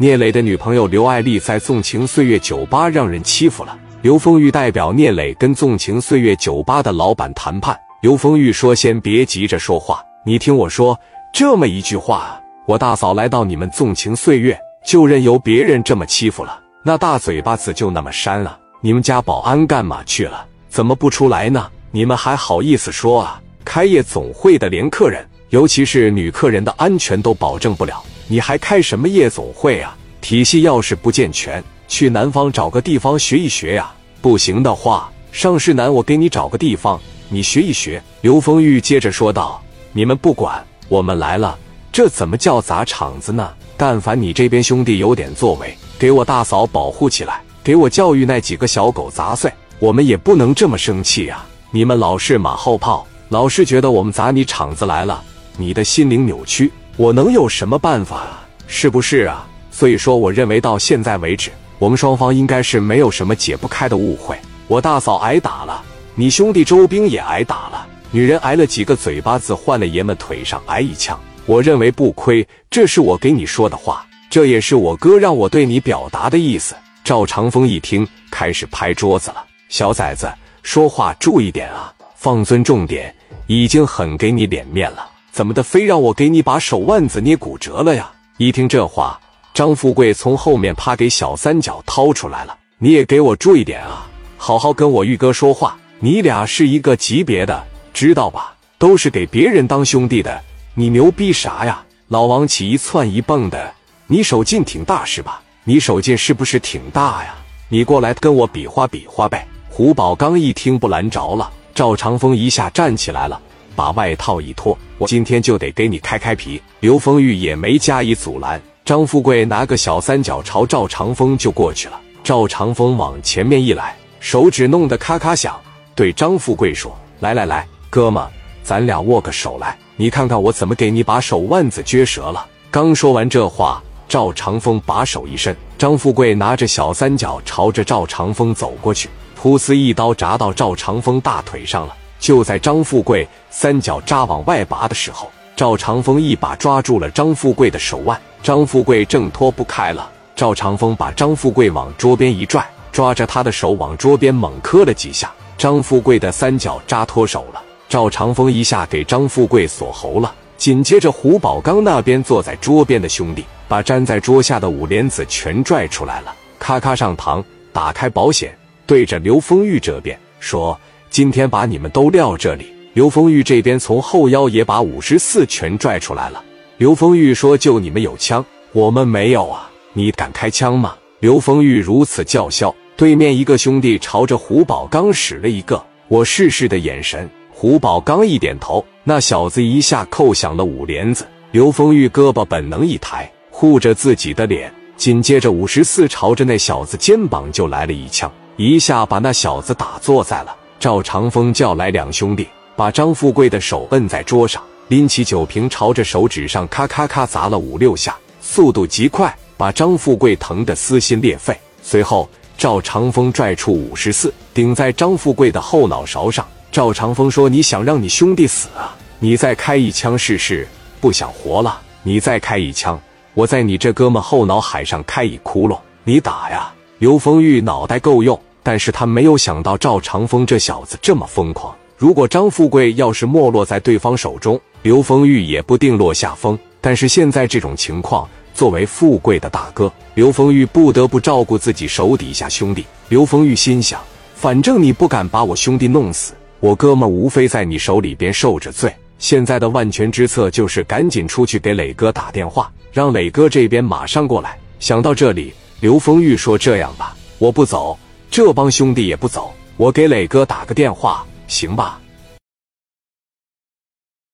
聂磊的女朋友刘爱丽在纵情岁月酒吧让人欺负了。刘丰玉代表聂磊跟纵情岁月酒吧的老板谈判。刘丰玉说：“先别急着说话，你听我说，这么一句话，我大嫂来到你们纵情岁月，就任由别人这么欺负了，那大嘴巴子就那么扇了！你们家保安干嘛去了？怎么不出来呢？你们还好意思说啊？开夜总会的连客人，尤其是女客人的安全都保证不了。”你还开什么夜总会啊？体系要是不健全，去南方找个地方学一学呀。不行的话，上市南我给你找个地方，你学一学。刘丰玉接着说道：“你们不管，我们来了，这怎么叫砸场子呢？但凡你这边兄弟有点作为，给我大嫂保护起来，给我教育那几个小狗杂碎，我们也不能这么生气呀。你们老是马后炮，老是觉得我们砸你场子来了，你的心灵扭曲。”我能有什么办法啊？是不是啊？所以说，我认为到现在为止，我们双方应该是没有什么解不开的误会。我大嫂挨打了，你兄弟周兵也挨打了，女人挨了几个嘴巴子，换了爷们腿上挨一枪，我认为不亏。这是我给你说的话，这也是我哥让我对你表达的意思。赵长风一听，开始拍桌子了：“小崽子，说话注意点啊，放尊重点，已经很给你脸面了。”怎么的，非让我给你把手腕子捏骨折了呀？一听这话，张富贵从后面啪给小三角掏出来了。你也给我注意点啊，好好跟我玉哥说话。你俩是一个级别的，知道吧？都是给别人当兄弟的。你牛逼啥呀？老王起一窜一蹦的，你手劲挺大是吧？你手劲是不是挺大呀？你过来跟我比划比划呗。胡宝刚一听不拦着了，赵长风一下站起来了。把外套一脱，我今天就得给你开开皮。刘丰玉也没加以阻拦，张富贵拿个小三角朝赵长风就过去了。赵长风往前面一来，手指弄得咔咔响，对张富贵说：“来来来，哥们，咱俩握个手来，你看看我怎么给你把手腕子撅折了。”刚说完这话，赵长风把手一伸，张富贵拿着小三角朝着赵长风走过去，噗呲一刀扎到赵长风大腿上了。就在张富贵三脚扎往外拔的时候，赵长风一把抓住了张富贵的手腕，张富贵挣脱不开了。赵长风把张富贵往桌边一拽，抓着他的手往桌边猛磕了几下，张富贵的三脚扎脱手了。赵长风一下给张富贵锁喉了。紧接着，胡宝刚那边坐在桌边的兄弟把粘在桌下的五莲子全拽出来了，咔咔上膛，打开保险，对着刘丰玉这边说。今天把你们都撂这里。刘丰玉这边从后腰也把五十四全拽出来了。刘丰玉说：“就你们有枪，我们没有啊！你敢开枪吗？”刘丰玉如此叫嚣，对面一个兄弟朝着胡宝刚使了一个“我试试”的眼神。胡宝刚一点头，那小子一下扣响了五连子。刘丰玉胳膊本能一抬，护着自己的脸，紧接着五十四朝着那小子肩膀就来了一枪，一下把那小子打坐在了。赵长风叫来两兄弟，把张富贵的手摁在桌上，拎起酒瓶朝着手指上咔咔咔砸了五六下，速度极快，把张富贵疼得撕心裂肺。随后，赵长风拽出五十四，顶在张富贵的后脑勺上。赵长风说：“你想让你兄弟死啊？你再开一枪试试，不想活了？你再开一枪，我在你这哥们后脑海上开一窟窿，你打呀！”刘丰玉脑袋够用。但是他没有想到赵长风这小子这么疯狂。如果张富贵要是没落在对方手中，刘丰玉也不定落下风。但是现在这种情况，作为富贵的大哥，刘丰玉不得不照顾自己手底下兄弟。刘丰玉心想：反正你不敢把我兄弟弄死，我哥们无非在你手里边受着罪。现在的万全之策就是赶紧出去给磊哥打电话，让磊哥这边马上过来。想到这里，刘丰玉说：“这样吧，我不走。”这帮兄弟也不走，我给磊哥打个电话，行吧？